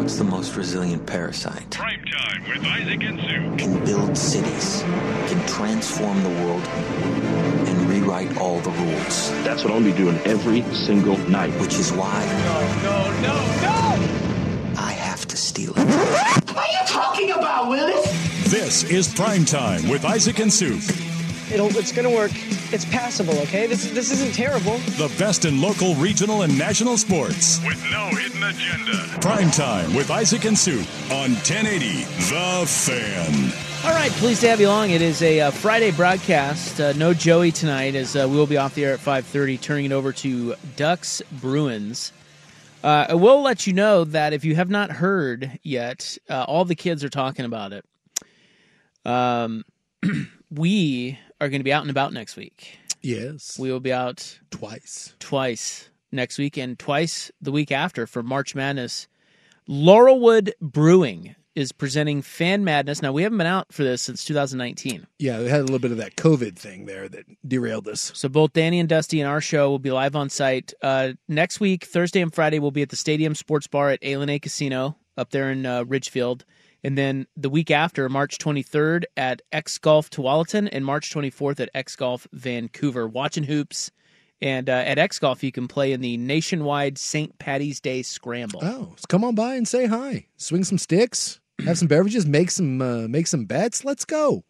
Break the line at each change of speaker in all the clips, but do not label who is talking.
What's the most resilient parasite?
Prime time with Isaac and Sue.
Can build cities, can transform the world, and rewrite all the rules.
That's what I'll be doing every single night.
Which is why. No, no, no, no! I have to steal it.
What are you talking about, Willis?
This is Prime Time with Isaac and Suk.
It'll, it's going to work. It's passable, okay? This, this isn't terrible.
The best in local, regional, and national sports.
With no hidden agenda.
Prime Time with Isaac and Sue on 1080 The Fan.
All right, pleased to have you along. It is a uh, Friday broadcast. Uh, no Joey tonight, as uh, we will be off the air at 5.30, turning it over to Ducks Bruins. Uh, I will let you know that if you have not heard yet, uh, all the kids are talking about it. Um, we are going to be out and about next week.
Yes.
We will be out
twice.
Twice next week and twice the week after for March Madness. Laurelwood Brewing is presenting Fan Madness. Now, we haven't been out for this since 2019.
Yeah, we had a little bit of that COVID thing there that derailed us.
So both Danny and Dusty and our show will be live on site. Uh, next week, Thursday and Friday, we'll be at the Stadium Sports Bar at A Casino up there in uh, Ridgefield. And then the week after, March 23rd at X Golf Tualatin and March 24th at X Golf Vancouver. Watching hoops. And uh, at X Golf, you can play in the nationwide St. Patty's Day Scramble.
Oh, so come on by and say hi. Swing some sticks, have some beverages, make some uh, make some bets. Let's go.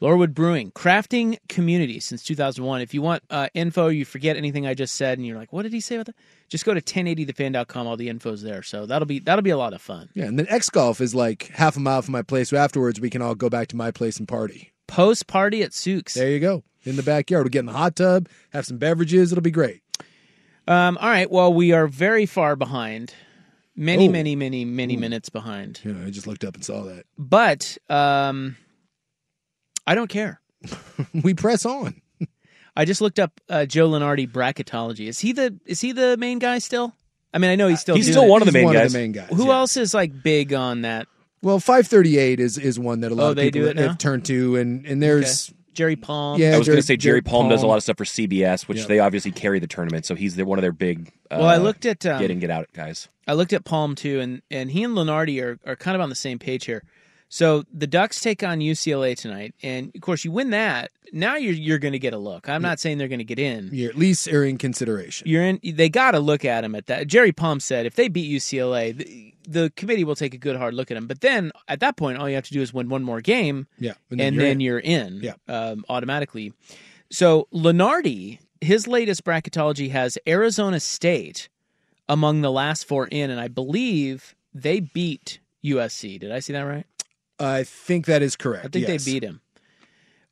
Laurelwood Brewing, crafting community since 2001. If you want uh, info, you forget anything I just said, and you're like, "What did he say about that?" Just go to 1080thefan.com. All the info's there, so that'll be that'll be a lot of fun.
Yeah, and then X Golf is like half a mile from my place. So afterwards, we can all go back to my place and party.
Post party at Souk's.
There you go. In the backyard, we'll get in the hot tub, have some beverages. It'll be great.
Um, all right. Well, we are very far behind. Many,
Oh.
many, many, many
Ooh.
minutes behind.
Yeah, I just looked up and saw that.
But um, I don't care.
we press on.
I just looked up uh, Joe Lunardi bracketology. Is he the is he the main guy still? I mean, I know he's still
He's
doing
still
it.
one of the
He's
main
one
guys.
of the main guys.
Who
yeah.
else is like big on that?
Well, 538 is is one that a lot
Oh,
of
they
people
do it now?
have turned to, and and there's
Jerry Palm.
Yeah,
I was going
Jerry-
to say Jerry
Jerry
Palm, does a
Palm.
lot of stuff for CBS, which
Yep.
they obviously carry the tournament. So he's their, one of their big. Uh,
Well, I looked at um,
get in, get out guys.
I looked at Palm too, and and he and Lunardi are are kind of on the same page here. So the Ducks take on UCLA tonight, and of course you win that. Now you're you're going to get a look. I'm not saying they're going to get in.
you're at least are in consideration.
You're in. They got to look at them at that. Jerry Palm said if they beat UCLA, the, the committee will take a good hard look at them. But then at that point, all you have to do is win one more game,
Yeah,
and,
you're
then
in.
you're in.
Yeah.
um, automatically. So Lunardi, his latest bracketology has Arizona State among the last four in, and I believe they beat USC. Did I see that right?
I think that is correct.
I think
yes.
they beat him.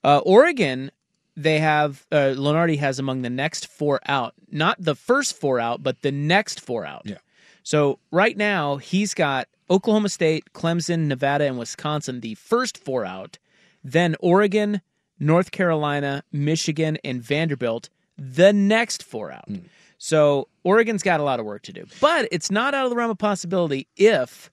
Uh, Oregon, they have uh, Lunardi has among the next four out, not the first four out, but the next four out.
Yeah.
So right now he's got Oklahoma State, Clemson, Nevada, and Wisconsin, the first four out. Then Oregon, North Carolina, Michigan, and Vanderbilt, the next four out.
Hmm.
So Oregon's got a lot of work to do, but it's not out of the realm of possibility if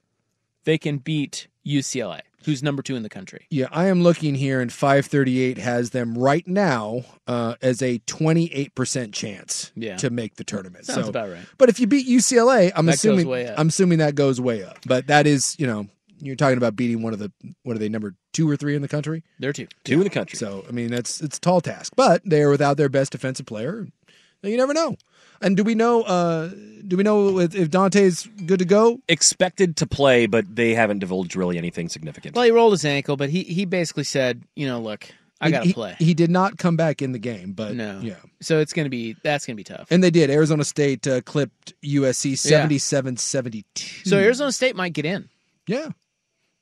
they can beat UCLA, who's number two in the country.
Yeah, I am looking here, and 538 has them right now uh, as a 28% chance
Yeah.
to make the tournament.
Sounds
so,
about right.
But if you beat UCLA, I'm
That goes
assuming
way up.
I'm assuming that goes way up. But that is, you know, you're talking about beating one of the what are they number two or three in the country?
They're two.
Two in the country.
So I mean, that's it's a tall task. But they are without their best defensive player. You never know. And do we know? Uh, do we know if, if Dante's good to go?
Expected to play, but they haven't divulged really anything significant.
Well, he rolled his ankle, but he he basically said, you know, look, I got to play.
He did not come back in the game, but
no,
yeah.
So it's gonna be that's gonna be tough.
And they did. Arizona State uh, clipped USC
Yeah.
77-72.
So Arizona State might get in.
Yeah.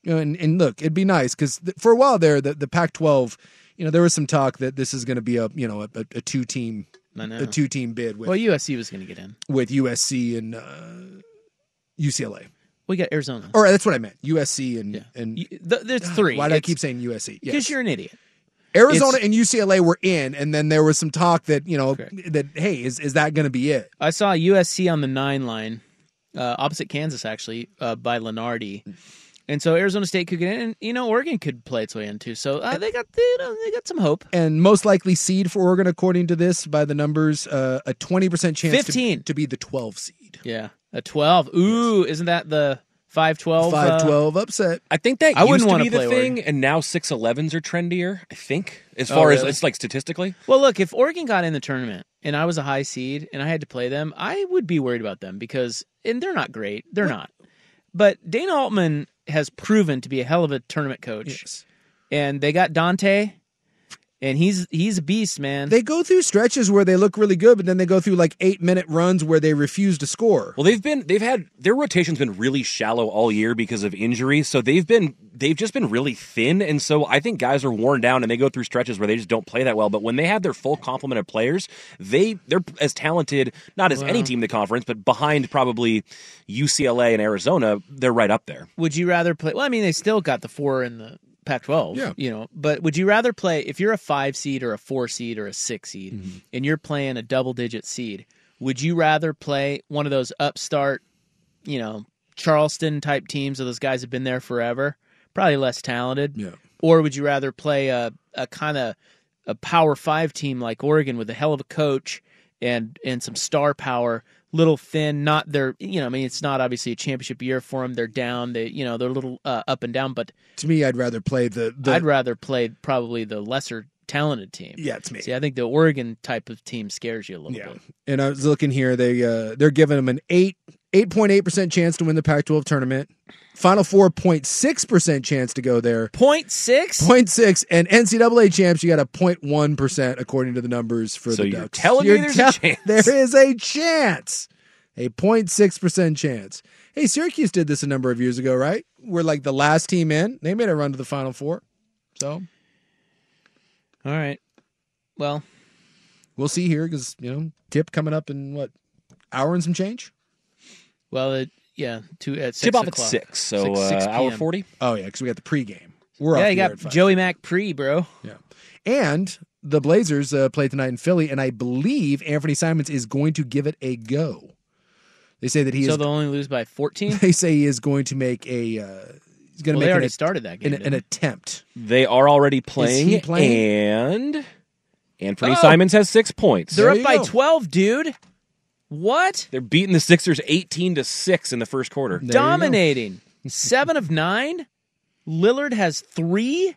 You know, and, and look, it'd be nice because th- for a while there, the, the Pac-12, you know, there was some talk that this is going to be a you know a, a, a two-team
I know.
a two-team bid with
Well, USC was gonna get in.
with USC and uh, UCLA.
We got Arizona.
Or that's what I meant. USC and and
Y- th- there's three.
Why do I keep saying USC?
Because
Yes.
you're an idiot.
Arizona and UCLA were in, and then there was some talk that you know that hey, is is that going to be it?
I saw USC on the nine line, uh, opposite Kansas, actually, uh, by Lunardi. And so Arizona State could get in, and you know Oregon could play its way in too. So uh, they got you know, they got some hope.
And most likely seed for Oregon, according to this, by the numbers, uh, a twenty percent chance to-
15.
to, be the twelve seed.
Yeah, a twelve. Ooh, isn't that the five twelve? uh,
Five twelve upset.
I think that
I wouldn't wanna
be the
play
thing,
Oregon.
and now 6'11s are trendier, I think, as
Oh,
far as it's like statistically.
Well, look, if Oregon got in the tournament and I was a high seed and I had to play them, I would be worried about them because and they're not great. They're not. But Dana Altman has proven to be a hell of a tournament coach. And they got Dante and he's he's a beast, man.
They go through stretches where they look really good, but then they go through like eight minute runs where they refuse to score.
Well, they've been they've had their rotation's been really shallow all year because of injuries. So they've been they've just been really thin, and so I think guys are worn down and they go through stretches where they just don't play that well. But when they have their full complement of players, they they're as talented not as any team in the conference, but behind probably UCLA and Arizona, they're right up there.
Would you rather play? Well, I mean, they still got the four in the Pac-12.
Yeah.
you know. But would you rather play if you're a five seed or a four seed or a six seed,
Mm-hmm.
and you're playing a double-digit seed? Would you rather play one of those upstart, you know, Charleston type teams? So those guys have been there forever, probably less talented.
Yeah.
Or would you rather play a a kind of a Power Five team like Oregon with a hell of a coach and and some star power, little thin, not their you know, I mean it's not obviously a championship year for them. They're down, they you know, they're a little uh, up and down, but
To me, I'd rather play the. the
I'd rather play probably the lesser talented team.
Yeah, it's me.
See, I think the Oregon type of team scares you a little bit.
and I was looking here. They uh, they're giving them an eight eight point eight percent chance to win the Pac-12 tournament. Final four point six percent chance to go there.
Point six.
Point six and NCAA champs. You got a 0.1 percent according to the numbers for
So
the
you're
Ducks.
telling me there's a chance.
There is a chance. A 0.6 percent chance. Hey, Syracuse did this a number of years ago, right? We're like the last team in. They made a run to the Final Four. So
All right. Well,
we'll see here because you know tip coming up in what hour and some change.
Well, it, yeah, two at six
Tip off at
o'clock.
six, so
Six- six
uh, hour
PM.
forty.
Oh yeah, because we got the pregame. We're
yeah,
off
you
the
got
at five.
Joey Mack pre, bro.
Yeah. And the Blazers uh, play tonight in Philly, and I believe Anthony Simons is going to give it a go. They say that he is
so
is.
they'll only lose by fourteen.
They say he is going to make a. Uh, he's going to
Well,
make
they already
an,
started that game.
an, an
didn't
attempt.
They are already playing,
he playing?
and Anthony
Oh.
Simons has six points.
They're
There
up
you
by
go.
twelve, dude. What?
They're beating the Sixers eighteen to six in the first quarter.
There.
Dominating. Seven of nine. Lillard has three.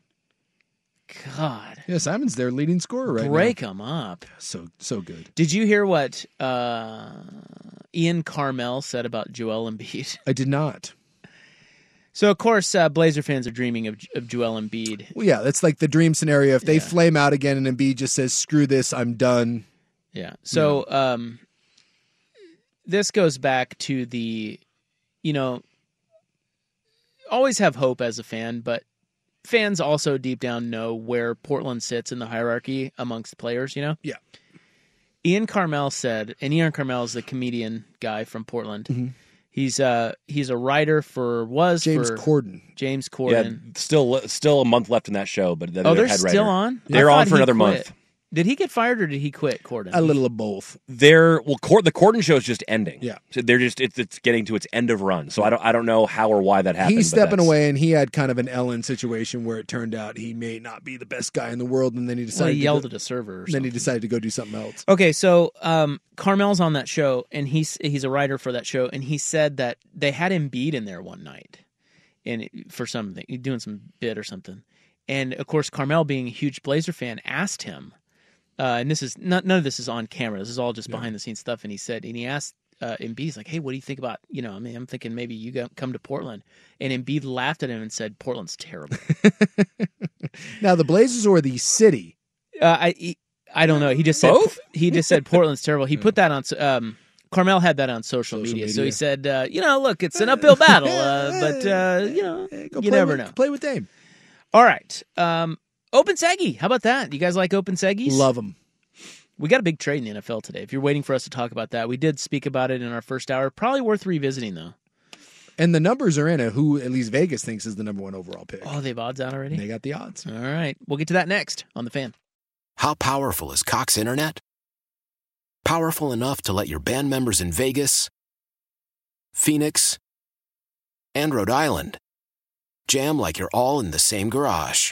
God,
Yeah, Simons their leading scorer right now.
break them up.
So so good.
Did you hear what uh, Ian Karmel said about Joel Embiid?
I did not.
So of course, uh, Blazer fans are dreaming of, of Joel Embiid.
Well, yeah, that's like the dream scenario. If they flame out again and Embiid just says, "Screw this, I'm done."
Yeah. So um, this goes back to the, you know, always have hope as a fan, but fans also deep down know where Portland sits in the hierarchy amongst players. You know.
Yeah.
Ian Karmel said, and Ian Karmel is the comedian guy from Portland.
Mm-hmm.
He's uh he's a writer for was
James
for
Corden.
James
Yeah,
Corden.
still still a month left in that show, but
oh, they're still on.
They're on for another
quit.
month.
Did he get fired or did he quit, Corden?
A little of both.
They're well, Cor- the Corden show is just ending.
Yeah.
so they're just it's, it's getting to its end of run. So I don't I don't know how or why that happened.
He's stepping away, and he had kind of an Ellen situation where it turned out he may not be the best guy in the world, and then he
Well,
decided
he
to
yelled
go,
at a server. Or
then he decided to go do something else.
Okay, so um, Karmel's on that show, and he's he's a writer for that show, and he said that they had Embiid in there one night, and for something, doing some bit or something, and of course, Karmel, being a huge Blazer fan, asked him, uh, and this is not, none of this is on camera. This is all just behind the scenes stuff. And he said, and he asked uh, Embiid, he's like, "Hey, what do you think about you know? I mean, I'm thinking maybe you go, come to Portland." And Embiid laughed at him and said, "Portland's terrible."
Now the Blazers or the city?
uh, I he- I don't know. He just said
Both?
he just said Portland's terrible. He put that on. Um, Karmel had that on social,
Social
media. so he said, uh, "You know, look, it's an uphill battle, uh, but uh, you know,
Go
you
play
never
with,
know."
Play with Dame.
All right, um, Open Seggy. How about that? You guys like Open Seggies?
Love them.
We got a big trade in the NFL today. If you're waiting for us to talk about that, we did speak about it in our first hour. Probably worth revisiting though.
And the numbers are in it. Who at least Vegas thinks is the number one overall pick.
Oh, they've odds out already.
They got the odds.
All right, we'll get to that next on the fan.
How powerful is Cox Internet? Powerful enough to let your band members in Vegas, Phoenix, and Rhode Island jam like you're all in the same garage.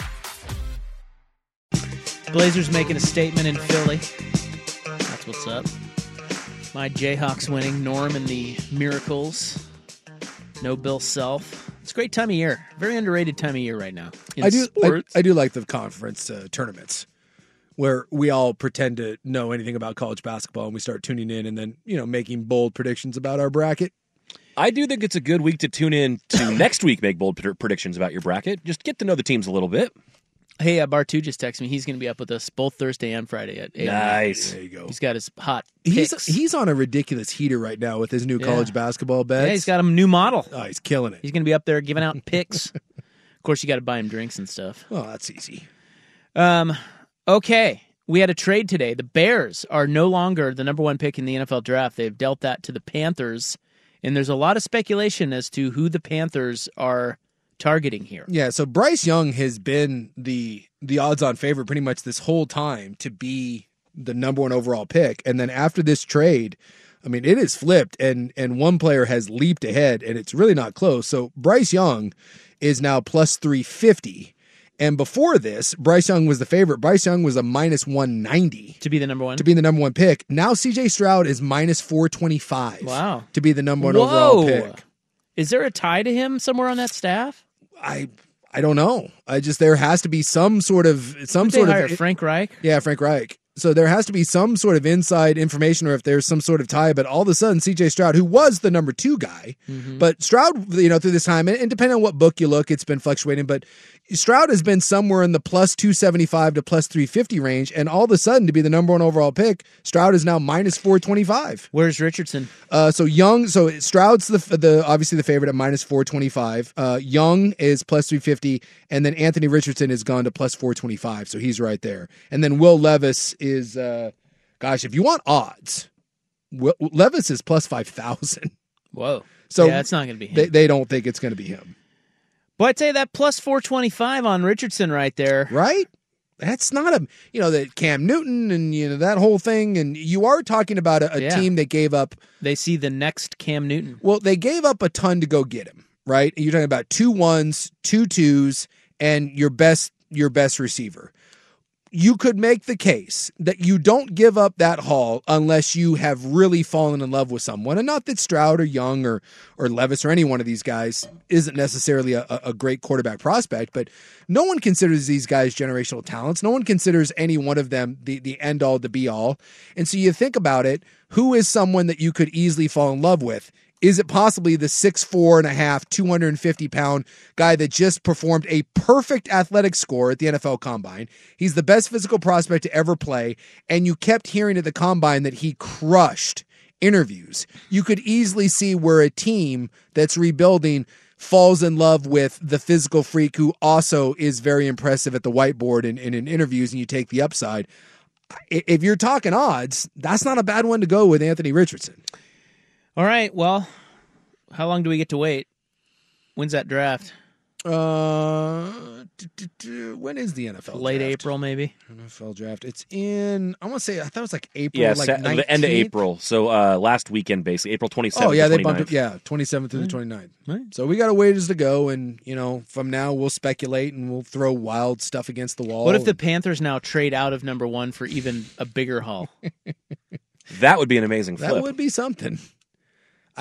Blazers making a statement in Philly. That's what's up. My Jayhawks winning. Norm and the Miracles. No Bill Self. It's a great time of year. Very underrated time of year right now. In
I do. I,
sports.
I do like the conference uh, tournaments where we all pretend to know anything about college basketball and we start tuning in and then you know making bold predictions about our bracket.
I do think it's a good week to tune in to next week. Make bold predictions about your bracket. Just get to know the teams a little bit.
Hey, uh, Bartu just texted me. He's going to be up with us both Thursday and Friday at 8
Nice.
There you go.
He's got his hot
He's
picks.
he's on a ridiculous heater right now with his new
Yeah.
college basketball bets.
Yeah, he's got a new model.
Oh, he's killing it.
He's going to be up there giving out picks. of course, you got to buy him drinks and stuff.
Oh, that's easy.
Um, okay. We had a trade today. The Bears are no longer the number one pick in the NFL draft. They've dealt that to the Panthers, and there's a lot of speculation as to who the Panthers are targeting here.
Yeah, so Bryce Young has been the the odds-on favorite pretty much this whole time to be the number one overall pick, and then after this trade, I mean, it is flipped, and and one player has leaped ahead, and it's really not close. So Bryce Young is now plus three fifty, and before this, Bryce Young was the favorite. Bryce Young was a minus one ninety
to be the number one
to be the number one pick. Now C.J. Stroud is minus four twenty five.
Wow.
to be the number one
Whoa.
overall pick.
Is there a tie to him somewhere on that staff?
I I don't know. I just there has to be some sort of some sort of
Frank Reich.
Yeah, Frank Reich. So there has to be some sort of inside information, or if there's some sort of tie. But all of a sudden, C.J. Stroud, who was the number two guy,
Mm-hmm.
but Stroud, you know, through this time, and, and depending on what book you look, it's been fluctuating. But Stroud has been somewhere in the plus two seventy five to plus three fifty range, and all of a sudden, to be the number one overall pick, Stroud is now minus four twenty five.
Where's Richardson?
Uh, so Young, so Stroud's the the obviously the favorite at minus four twenty five. Uh, Young is plus three fifty, and then Anthony Richardson has gone to plus four twenty five. So he's right there. And then Will Levis is, uh, gosh, if you want odds, Will, Levis is plus five thousand.
Whoa.
So
yeah, it's not going to be him.
They, they don't think it's going to be him,
I'd say that plus 425 on Richardson right there.
right? That's not a you know that Cam Newton and you know that whole thing, and you are talking about a, a
Yeah.
team that gave up.
They see the next Cam Newton.
Well, they gave up a ton to go get him, right? You're talking about two ones, two twos, and your best your best receiver. You could make the case that you don't give up that haul unless you have really fallen in love with someone. And not that Stroud or Young or or Levis or any one of these guys isn't necessarily a, a great quarterback prospect, but no one considers these guys generational talents. No one considers any one of them the, the end all the be all. And so you think about it, who is someone that you could easily fall in love with? Is it possibly the six four and a half, 250 pound guy that just performed a perfect athletic score at the NFL Combine? He's the best physical prospect to ever play, and you kept hearing at the Combine that he crushed interviews. You could easily see where a team that's rebuilding falls in love with the physical freak who also is very impressive at the whiteboard and, and in interviews, and you take the upside. If you're talking odds, that's not a bad one to go with Anthony Richardson.
All right. Well, how long do we get to wait? When's that draft?
Uh, when is the NFL
Late
draft?
April, maybe.
NFL draft. It's in. I want to say. I thought it was like April.
Yeah,
like
sa- the end of April. So uh, last weekend, basically April 27th.
Oh yeah,
to
they bumped it. Yeah, twenty seventh through the 29th. So we got a ways to go, and you know, from now we'll speculate and we'll throw wild stuff against the wall.
What if the Panthers now trade out of number one for even a bigger haul?
That would be an amazing flip.
that would be something?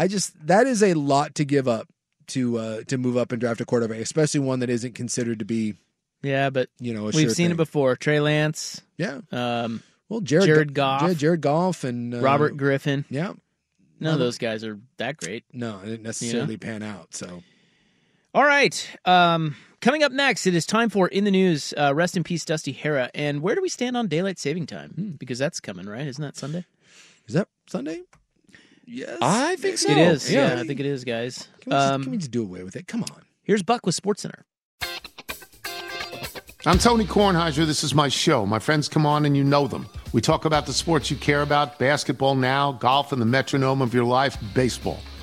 I just that is a lot to give up to uh to move up and draft a quarterback, especially one that isn't considered to be
yeah, but
you know a
we've
sure
seen
thing.
it before. Trey Lance.
Yeah.
Um,
Well, Jared,
Jared Goff.
yeah, Jared Goff, and uh,
Robert Griffin.
Yeah.
None of those guys are that great.
No, it didn't necessarily pan out. So
All right. Um, coming up next, it is time for In the News. Uh, rest in peace, Dusty Hera. And where do we stand on daylight saving time?
Hmm.
Because that's coming, right? Isn't that Sunday?
is that Sunday? Yes,
I think so.
It is.
Yeah.
Yeah, I think it is, guys.
Can we, just,
Um,
can we just do away with it? Come on.
here's Buck with SportsCenter.
I'm Tony Kornheiser. This is my show. My friends come on and you know them. We talk about the sports you care about basketball now, golf, and the metronome of your life, baseball.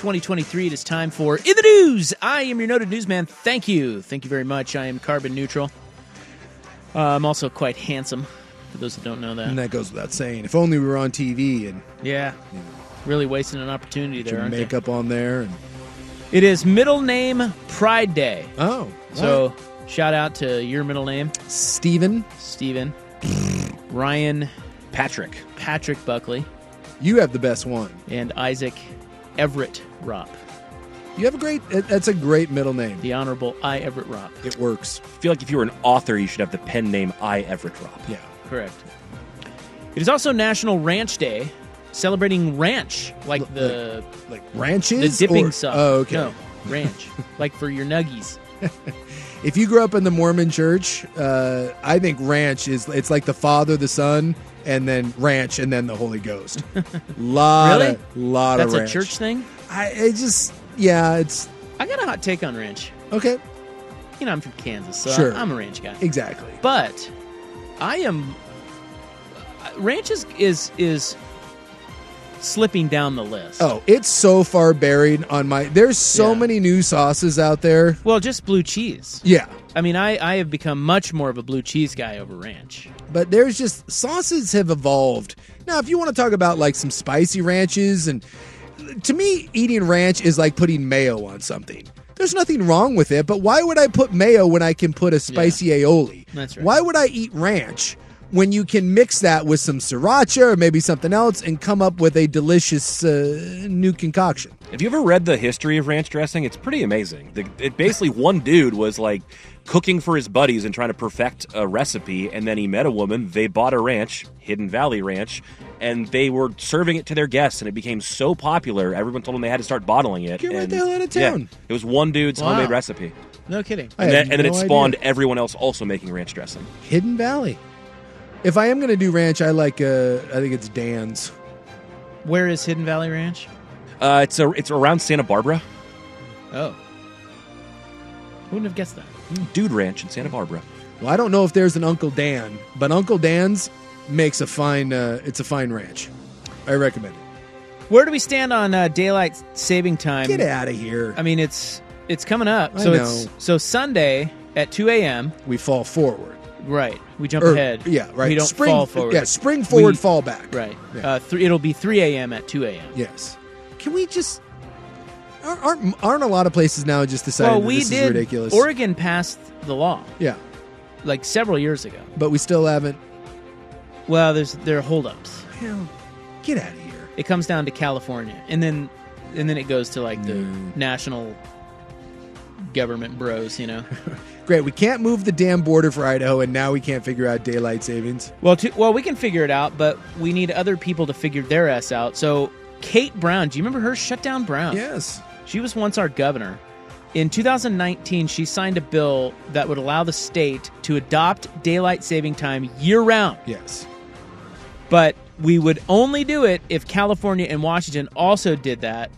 2023. It is time for In the News. I am your noted newsman. Thank you. Thank you very much. I am carbon neutral. Uh, I'm also quite handsome, for those that don't know that.
And that goes without saying. If only we were on TV and
Yeah. Really wasting an opportunity there,
your
aren't they?
makeup on there. And
It is Middle Name Pride Day.
oh,
So shout out to your middle name,
Steven,
Steven, Ryan,
Patrick.
Patrick Buckley,
you have the best one.
and Isaac Everett Ropp.
You have a great. That's a great middle name.
The Honorable I Everett Ropp.
It works.
I feel like if you were an author, you should have the pen name I Everett Ropp.
Yeah.
Correct. It is also National Ranch Day, celebrating ranch, like the
Like
the
ranches.
dipping
or-
sauce.
Oh, okay.
No, ranch, like for your nuggies.
If you grew up in the Mormon church, uh, I think ranch is it's like the Father, the Son, and then ranch, and then the Holy Ghost. lot
Really?
of lot
That's
of
a church thing.
I it just yeah, it's
I got a hot take on ranch.
okay.
You know, I'm from Kansas, so
Sure.
I'm a ranch guy.
Exactly.
But I am ranch is is is slipping down the list.
Oh, it's so far buried on my. There's so
Yeah.
many new sauces out there.
Well, just blue cheese.
Yeah,
I mean, I, I have become much more of a blue cheese guy over ranch.
but there's just sauces have evolved. Now, if you want to talk about like some spicy ranches, and to me, eating ranch is like putting mayo on something. There's nothing wrong with it, but why would I put mayo when I can put a spicy aioli?
That's right.
Why would I eat ranch when you can mix that with some sriracha or maybe something else and come up with a delicious uh, new concoction?
Have you ever read the history of ranch dressing? It's pretty amazing. The, it basically one dude was like cooking for his buddies and trying to perfect a recipe, and then he met a woman. They bought a ranch, Hidden Valley Ranch, and they were serving it to their guests, and it became so popular. Everyone told them they had to start bottling it.
Get right
and,
the hell out of
yeah,
town.
it was one dude's
Wow.
homemade recipe,
No kidding.
And
had
then, and then
no
it spawned
idea.
everyone else also making ranch dressing.
Hidden Valley. If I am going to do ranch, I like. Uh, I think it's Dan's.
Where is Hidden Valley Ranch?
Uh, it's a, it's around Santa Barbara.
Oh. Who wouldn't have guessed that.
Dude Ranch in Santa Barbara.
Well, I don't know if there's an Uncle Dan, but Uncle Dan's makes a fine. Uh, it's a fine ranch. I recommend it.
Where do we stand on uh, daylight saving time?
Get outta here.
I mean, it's it's coming up.
I
so
know.
it's so Sunday at two a.m.
We fall forward.
Right. We jump
Or-
ahead.
yeah, right.
We don't
Spring-
fall forward.
yeah, spring forward,
We-
fall back.
Right.
Yeah.
Uh, th- it'll be three a.m. at two a.m.
Yes. Can we just aren't aren't, a lot of places now just deciding
Well, we
this
did.
is ridiculous?
Oregon passed the law
yeah,
like several years ago.
but we still haven't.
Well, there's there are holdups.
Hell, get out of here.
It comes down to California, and then and then it goes to like the national government bros. You know.
Great. We can't move the damn border for Idaho, and now we can't figure out daylight savings.
Well, to, well, we can figure it out, but we need other people to figure their ass out. So, Kate Brown, do you remember her? Shut down Brown.
Yes.
She was once our governor. In 2019, she signed a bill that would allow the state to adopt daylight saving time year round.
Yes.
But we would only do it if California and Washington also did that.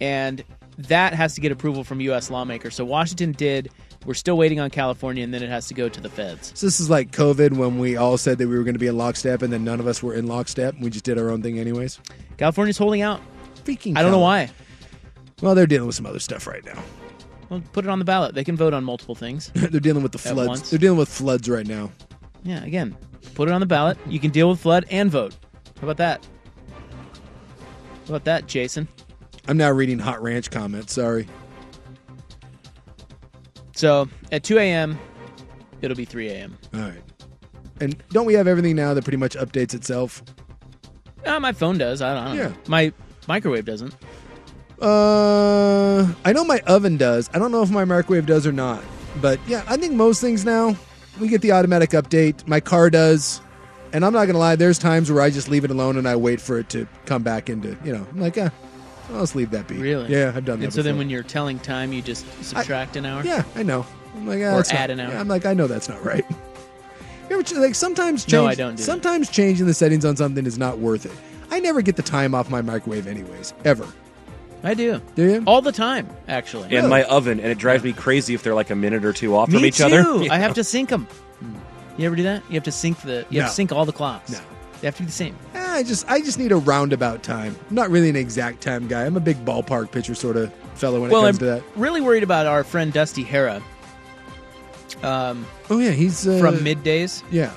And that has to get approval from U.S. lawmakers. So, Washington did. We're still waiting on California, and then it has to go to the feds.
So this is like COVID when we all said that we were going to be in lockstep, and then none of us were in lockstep. and We just did our own thing, anyways.
California's holding out.
Freaking.
I don't know why.
Well, they're dealing with some other stuff right now.
Well, put it on the ballot. They can vote on multiple things.
they're dealing with the floods.
once.
They're dealing with floods right now.
Yeah, again, put it on the ballot. You can deal with flood and vote. How about that? How about that, Jason?
I'm now reading Hot Ranch comments. Sorry.
So at 2 a.m., it'll be 3 a.m.
All right. And don't we have everything now that pretty much updates itself?
Uh, my phone does. I don't, I don't
Yeah.
know. My microwave doesn't.
Uh, I know my oven does. I don't know if my microwave does or not. But yeah, I think most things now we get the automatic update. My car does. And I'm not gonna lie, there's times where I just leave it alone and I wait for it to come back into, you know, I'm like, yeah, I'll just leave that be.
Really?
Yeah, I've done that.
And so then
before.
when you're telling time, you just subtract an hour?
Yeah, I know. I'm like, ah,
Or
that's not-
add an hour.
yeah, I'm like, I know that's not right. You ever ch- like sometimes change,
No, I don't do that.
sometimes changing the settings on something is not worth it. I never get the time off my microwave anyways, ever.
I do.
Do you?
All the time, actually.
And my oven, and it drives me crazy if they're like a minute or two off
Me
from each
too.
other.
I have to sync them. You ever do that? You have to sync the. You have
No.
to sync all the clocks.
No.
They have to be the same.
Ah, I just I just need a roundabout time. I'm not really an exact time guy. I'm a big ballpark pitcher sort of fellow when
well,
it
I'm
comes to that.
really worried about our friend Dusty Hera. Um,
Oh yeah, he's uh,
from middays
Yeah,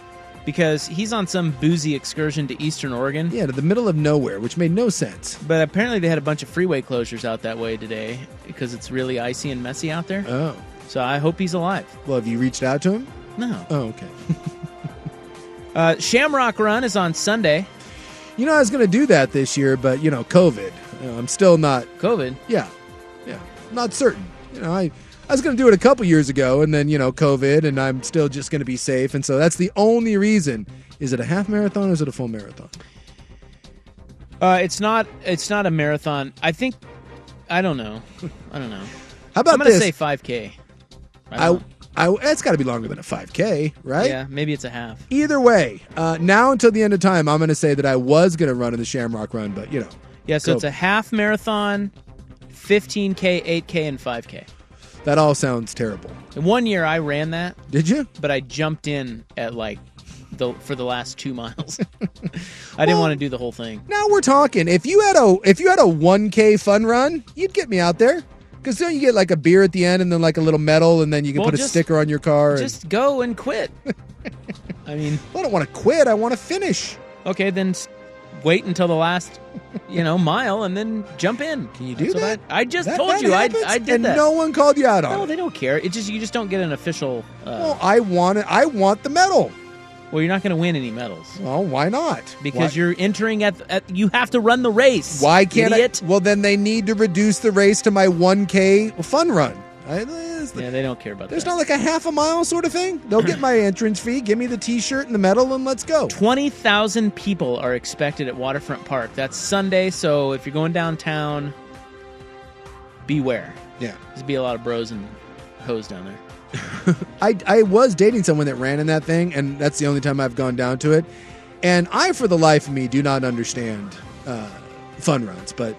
because he's on some boozy excursion to Eastern Oregon.
yeah, to the middle of nowhere, which made no sense.
But apparently they had a bunch of freeway closures out that way today because it's really icy and messy out there.
Oh,
So I hope he's alive.
well, have you reached out to him?
No.
Oh, okay.
Uh, Shamrock Run is on Sunday.
You know, I was going to do that this year, but you know, COVID. You know, I'm still not.
COVID.
Yeah, yeah, not certain. You know, I I was going to do it a couple years ago, and then you know, COVID, and I'm still just going to be safe, and so that's the only reason. Is it a half marathon or is it a full marathon?
Uh, it's not. It's not a marathon. I think. I don't know. I don't know.
How about
I'm gonna
this?
say 5K.
I, I, it's got to be longer than a 5K, right?
Yeah, maybe it's a half.
Either way, uh, now until the end of time, I'm going to say that I was going to run in the Shamrock Run, but you know,
Yeah, so
Go.
it's a half marathon, 15K, 8K, and 5K.
that all sounds terrible.
And one year I ran that,
Did you?
but I jumped in at like the for the last two miles. I didn't want to do the whole thing.
Now we're talking. If you had a if you had a 1K fun run, you'd get me out there. Because don't you get like a beer at the end and then like a little medal and then you can
Well,
put a sticker on your car. and-
Just go and quit. I mean,
I don't want to quit. I want to finish.
okay, then wait until the last, you know, mile and then jump in. Can you
do that?
I, just
That-
told
that
you. I. I did
and
that.
no one called you out on
no,
it.
they don't care. It just you just don't get an official. Uh,
Well, I want it. I want the medal.
Well, you're not going to win any medals
Well, why not?
because
why,
you're entering at, at. You have to run the race.
why can't
idiot?
I? Well, then they need to reduce the race to my 1K fun run. I, eh, it's-
Yeah, they don't care about that.
there's
that.
not like a half a mile sort of thing. They'll get my entrance fee, give me the T-shirt and the medal, and let's go.
20,000 people are expected at Waterfront Park. That's Sunday, so if you're going downtown, beware.
Yeah.
There's be a lot of bros and hoes down there.
I, I was dating someone that ran in that thing, and that's the only time I've gone down to it. And I, for the life of me, do not understand uh, fun runs, but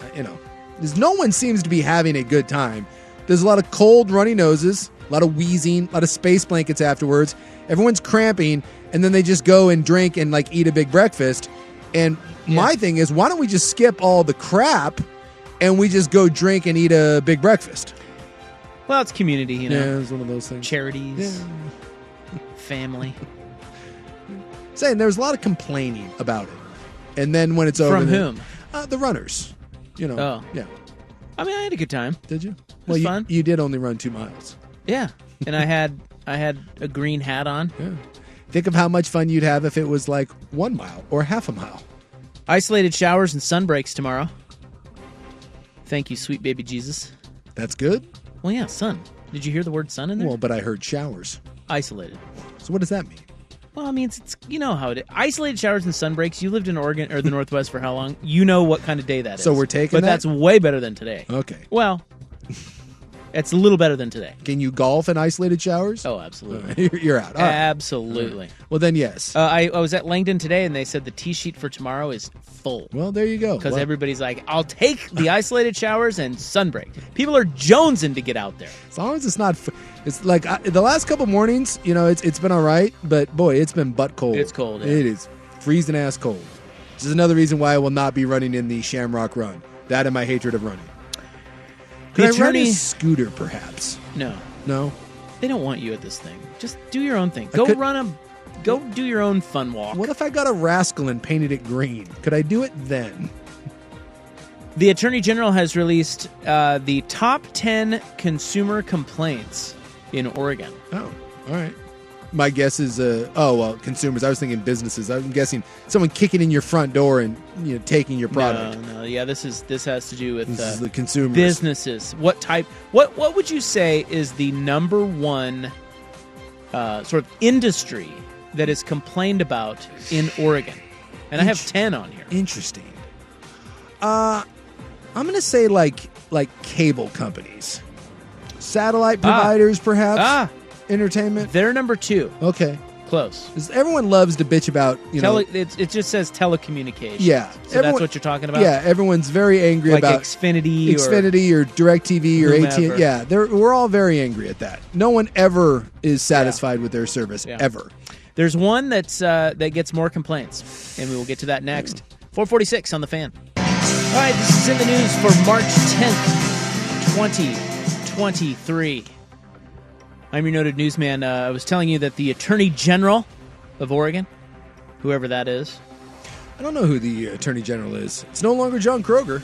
uh, you know, there's no one seems to be having a good time. There's a lot of cold, runny noses, a lot of wheezing, a lot of space blankets afterwards. Everyone's cramping, and then they just go and drink and like eat a big breakfast. And my thing is, why don't we just skip all the crap and we just go drink and eat a big breakfast?
Well, it's community, you know.
Yeah, it's one of those things.
Charities, family.
Saying there's a lot of complaining about it, and then when it's over,
From
then-
whom?
Uh, the runners. You know.
Oh.
yeah.
I mean, I had a good time.
Did you? Well,
was
you,
fun.
you did only run two miles.
Yeah, and I had I had a green hat on.
Yeah. Think of how much fun you'd have if it was like one mile or half a mile.
Isolated showers and sun breaks tomorrow. Thank you, sweet baby Jesus.
That's good.
Well, yeah, sun. Did you hear the word sun in there?
Well, but I heard showers.
Isolated.
So what does that mean?
Well, I mean, it's, it's you know how it is. Isolated showers and sun breaks. You lived in Oregon or the Northwest for how long? You know what kind of day that is.
So we're taking
but
that?
that's way better than today.
Okay.
Well, it's a little better than today.
Can you golf in isolated showers?
Oh, absolutely.
You're, out. All right.
Absolutely.
Well, then yes.
Uh, I, I was at Langdon today, and they said the tee sheet for tomorrow is full.
Well, there you go.
Because
Well-
everybody's like, I'll take the isolated showers and sunbreak. People are jonesing to get out there.
As long as it's not, f- it's like I, the last couple mornings. You know, it's it's been all right, but boy, it's been butt cold.
It's cold, yeah.
It is freezing ass cold. This is another reason why I will not be running in the Shamrock Run. That and my hatred of running. Could I run
attorney-
a scooter, perhaps?
No,
No.
they don't want you at this thing. Just do your own thing. Go
could-
run a, go do your own fun walk.
What if I got a rascal and painted it green? Could I do it then?
The Attorney General has released uh, the top 10 consumer complaints in Oregon.
Oh, all right. My guess is, uh, oh well, consumers. I was thinking businesses. I'm guessing someone kicking in your front door and you know taking your product.
No, no, yeah, this is this has to do with uh,
the consumers.
businesses. What type? What what would you say is the number one uh, sort of industry that is complained about in Oregon? And I have ten on here.
Interesting. Uh, I'm gonna say like like cable companies, satellite
Ah.
providers, perhaps.
Ah,
entertainment.
they're number two.
Okay.
Close.
'Cause Everyone loves to bitch about you
Tele-
know.
it, it just says telecommunications.
Yeah,
So
Everyone-
that's what you're talking about.
Yeah, everyone's very angry
Like
about
Xfinity
Xfinity or, DirecTV or AT. Yeah, they're, we're all very angry at that. No one ever is satisfied with their service
Yeah.
ever.
There's one that's uh, that gets more complaints, and we will get to that next. 446 on the fan. All right, this is in the news for March 10th, 2023. I'm your noted newsman. Uh, I was telling you that the Attorney General of Oregon, whoever that is,
I don't know who the Attorney General is. It's no longer John Kroger.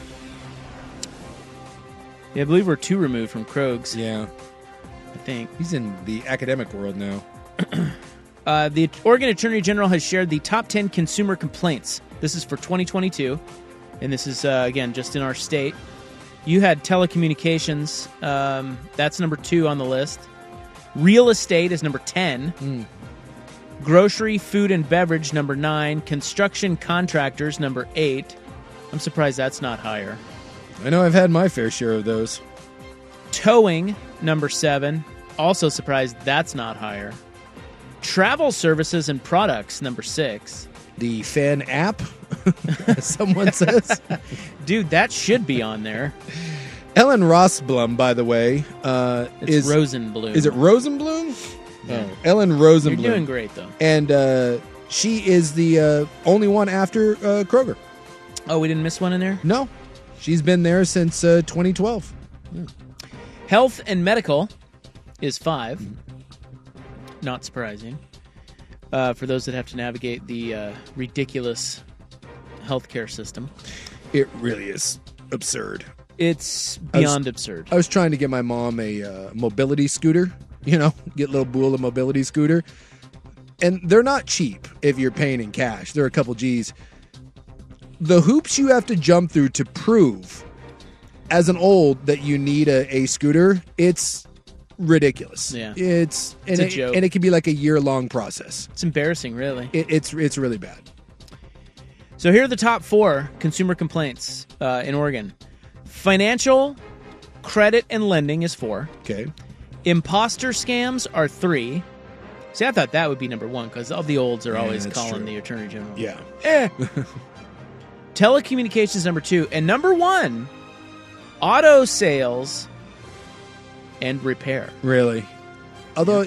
yeah, I believe we're two removed from Krogs.
Yeah,
I think.
he's in the academic world now.
Uh, the Oregon Attorney General has shared the top 10 consumer complaints. This is for 2022, and this is, uh, again, just in our state. You had telecommunications, um, that's number two on the list. Real estate is number 10. Hmm. Grocery, food, and beverage, number nine. Construction contractors, number eight. I'm surprised that's not higher.
I know I've had my fair share of those.
Towing, number seven. Also surprised that's not higher. Travel services and products, number six.
The fan app, someone says.
Dude, that should be on there.
Ellen Rossblum, by the way, uh,
It's
is
Rosenblum.
Is it Rosenblum?
Yeah.
Oh, Ellen Rosenblum.
You're doing great, though.
And uh, she is the uh, only one after uh, Kroger.
Oh, we didn't miss one in there?
No, she's been there since uh, 2012.
Health and medical is five. Not surprising. Uh, for those that have to navigate the uh, ridiculous healthcare system,
It really is absurd.
It's
I was-
beyond absurd.
I was trying to get my mom a uh, mobility scooter, you know, get little Beulah mobility scooter. And they're not cheap if you're paying in cash. They're a couple G's. The hoops you have to jump through to prove as an old that you need a, a scooter, it's ridiculous.
Yeah.
It's and
It's a
it,
joke.
and it can be like a year long process.
It's embarrassing, really.
It, it's it's really bad.
So here are the top four consumer complaints uh, in Oregon. Financial, credit, and lending is four.
Okay.
Imposter scams are three. See, I thought that would be number one because all the olds are
Yeah,
always calling
true.
the attorney general.
Yeah.
Eh. telecommunications number two, and number one, auto sales and repair.
Really? Although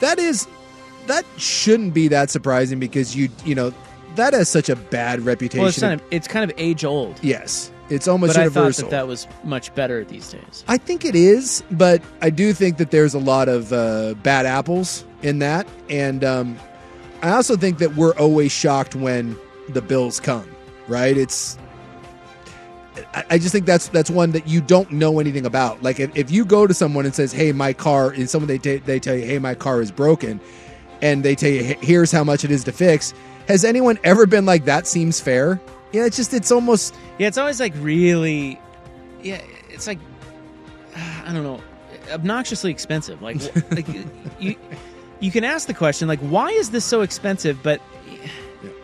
that is that shouldn't be that surprising because you you know that has such a bad reputation.
Well, it's kind of, it's kind of age old.
yes, it's almost
but I
universal.
thought that that was much better these days.
I think it is, but I do think that there's a lot of uh, bad apples in that, and um, I also think that we're always shocked when the bills come. Right? It's. I- I just think that's that's one that you don't know anything about. Like if, if you go to someone and says, "Hey, my car," and someone they ta- they tell you, "Hey, my car is broken," and they tell you, "Here's how much it is to fix." Has anyone ever been like that? Seems fair? Yeah, it's just it's almost
Yeah, it's always like really, yeah, it's like I don't know, obnoxiously expensive. Like, like you, you can ask the question like, why is this so expensive? But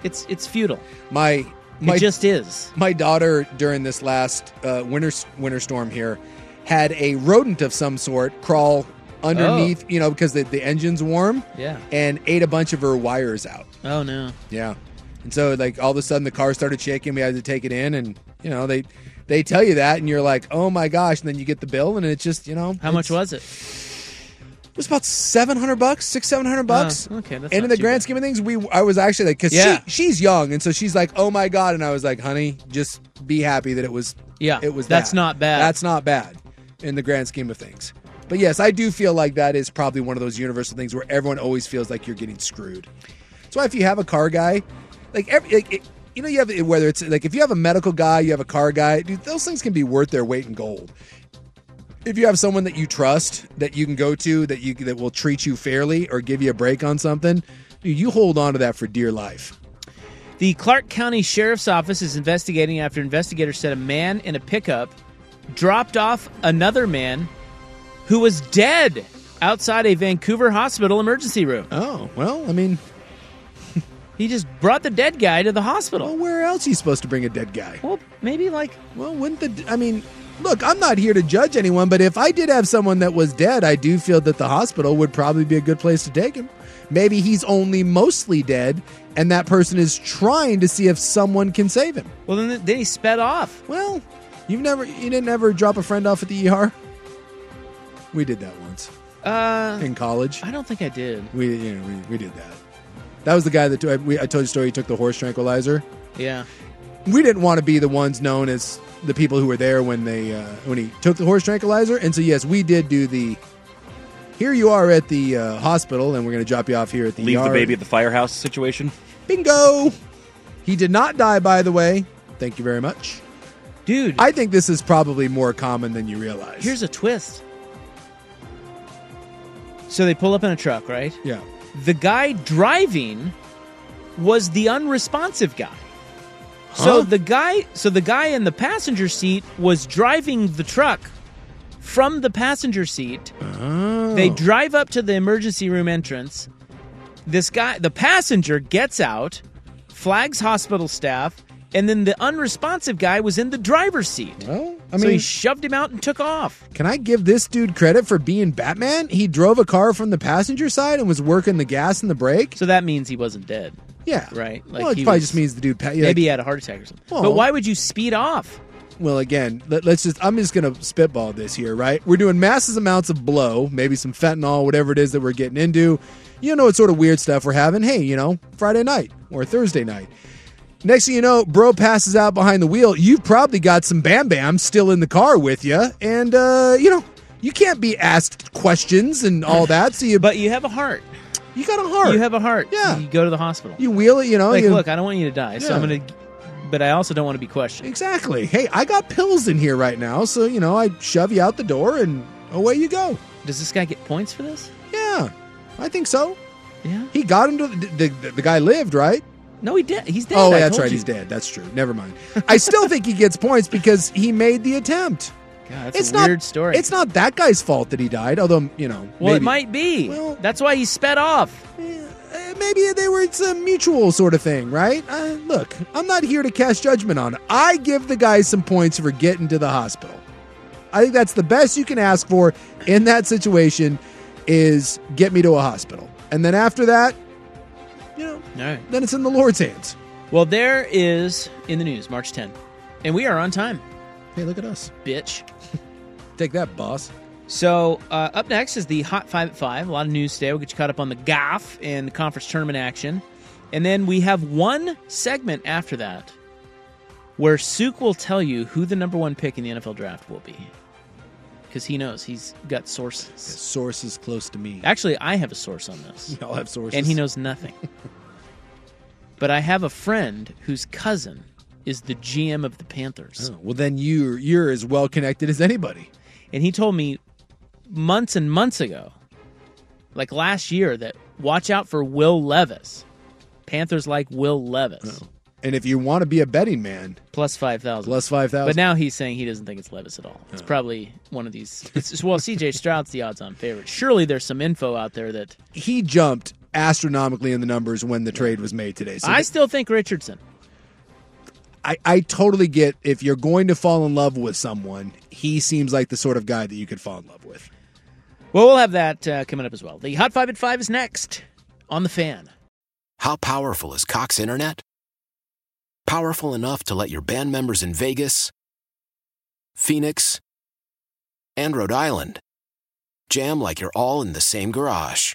it's it's futile.
my my
it just is.
My daughter during this last uh, winter winter storm here had a rodent of some sort crawl underneath, you know, because the, the engine's warm.
Yeah.
and ate a bunch of her wires out.
Oh no.
Yeah, and so like all of a sudden the car started shaking. We had to take it in, and you know they they tell you that, and you're like, oh my gosh, and then you get the bill, and it's just you know
How much was it?
It was about seven hundred bucks, six seven hundred oh, bucks.
Oh, okay, that's
and in the grand
bad.
scheme of things, we I was actually like, because
Yeah.
she she's young, and so she's like, oh my god, and I was like, honey, just be happy that it was
Yeah,
it was
that's
that.
not bad.
That's not bad in the grand scheme of things. But yes, I do feel like that is probably one of those universal things where everyone always feels like you're getting screwed. That's why if you have a car guy, like every, like, it, you know, you have whether it's like if you have a medical guy, you have a car guy, dude, those things can be worth their weight in gold. If you have someone that you trust that you can go to that you that will treat you fairly or give you a break on something, dude, you hold on to that for dear life.
The Clark County Sheriff's Office is investigating after investigators said a man in a pickup dropped off another man who was dead outside a Vancouver hospital emergency room.
Oh, well, I mean,
he just brought the dead guy to the hospital.
Well, where else are you supposed to bring a dead guy?
Well, maybe like
Well, wouldn't the I mean, look, I'm not here to judge anyone, but if I did have someone that was dead, I do feel that the hospital would probably be a good place to take him. Maybe he's only mostly dead and that person is trying to see if someone can save him.
Well, then, then he sped off.
Well, you've never you didn't ever drop a friend off at the ER? We did that once
Uh,
in college.
I don't think I did.
We you know, we, we did that. That was the guy that I, we, I told you a story. He took the horse tranquilizer.
Yeah.
we didn't want to be the ones known as the people who were there when they uh, when he took the horse tranquilizer. And so yes, we did do the. Here you are at the uh, hospital, and we're going to drop you off here at the
Leave the
ER.
baby at the firehouse situation.
Bingo. He did not die, by the way. Thank you very much,
dude.
I think this is probably more common than you realize.
Here's a twist. So they pull up in a truck, right?
Yeah.
The guy driving was the unresponsive guy. So the guy, so the guy in the passenger seat was driving the truck from the passenger seat.
Oh.
They drive up to the emergency room entrance. This guy, the passenger, gets out, flags hospital staff, and then the unresponsive guy was in the driver's seat.
Well, I
so he shoved him out and took off.
Can I give this dude credit for being Batman? He drove a car from the passenger side and was working the gas and the brake.
So that means he wasn't dead.
Yeah.
Right?
well, it
he
probably
was-
just means the dude. Pa-
maybe
like-
he had a heart attack or something.
Well-
but why would you speed off?
Well, again, let, us just, I'm just going to spitball this here, right? We're doing massive amounts of blow, maybe some fentanyl, whatever it is that we're getting into. You know what sort of weird stuff we're having. Hey, you know, Friday night or Thursday night. Next thing you know, bro passes out behind the wheel. You've probably got some Bam Bam still in the car with you. And, uh, you know, you can't be asked questions and all that. So you,
But you have a heart.
you got a heart.
You have a heart.
Yeah.
You go to the hospital.
You wheel it, you know.
like,
you,
look, I don't want you to die, so I'm gonna. But I also don't want to be questioned.
Exactly. Hey, I got pills in here right now. So, you know, I shove you out the door and away you go.
Does this guy get points for this?
Yeah, I think so.
Yeah.
He got into the, the, the guy lived, right?
No, he did. He's dead.
Oh,
I
that's right.
you.
He's dead. That's true. Never mind. I still think he gets points because he made the attempt.
God, that's
it's
a
not,
weird story.
It's not that guy's fault that he died, although, you know.
well,
maybe,
it might be. Well, that's why he sped off.
eh, Maybe they were it's a mutual sort of thing, right? Uh, look, I'm not here to cast judgment on it. I give the guy some points for getting to the hospital. I think that's the best you can ask for in that situation is get me to a hospital. And then after that, you know,
All right.
then it's in the Lord's hands.
Well, there is in the news March 10, and we are on time.
Hey, look at us,
bitch.
Take that, boss.
So uh, up next is the Hot Five at Five. A lot of news today. We'll get you caught up on the GAF and the conference tournament action, and then we have one segment after that where Suk will tell you who the number one pick in the NFL draft will be. Because he knows he's got sources.
sources close to me.
Actually, I have a source on this.
Y'all have sources.
And he knows nothing. but I have a friend whose cousin is the GM of the Panthers.
Oh, well, then you're you're as well connected as anybody.
And he told me months and months ago, like last year, that watch out for Will Levis. Panthers like Will Levis.
Oh. And if you want to be a betting man,
plus five thousand,
plus five thousand.
But now he's saying he doesn't think it's Levis at all. It's
Oh.
probably one of these. It's, well, C.J. Stroud's the odds-on favorite. Surely there's some info out there that
he jumped astronomically in the numbers when the trade was made today. So
I still think Richardson.
I, I totally get if you're going to fall in love with someone, he seems like the sort of guy that you could fall in love with.
Well, we'll have that uh, coming up as well. The Hot Five at Five is next on the Fan.
How powerful is Cox Internet? Powerful enough to let your band members in Vegas, Phoenix, and Rhode Island jam like you're all in the same garage.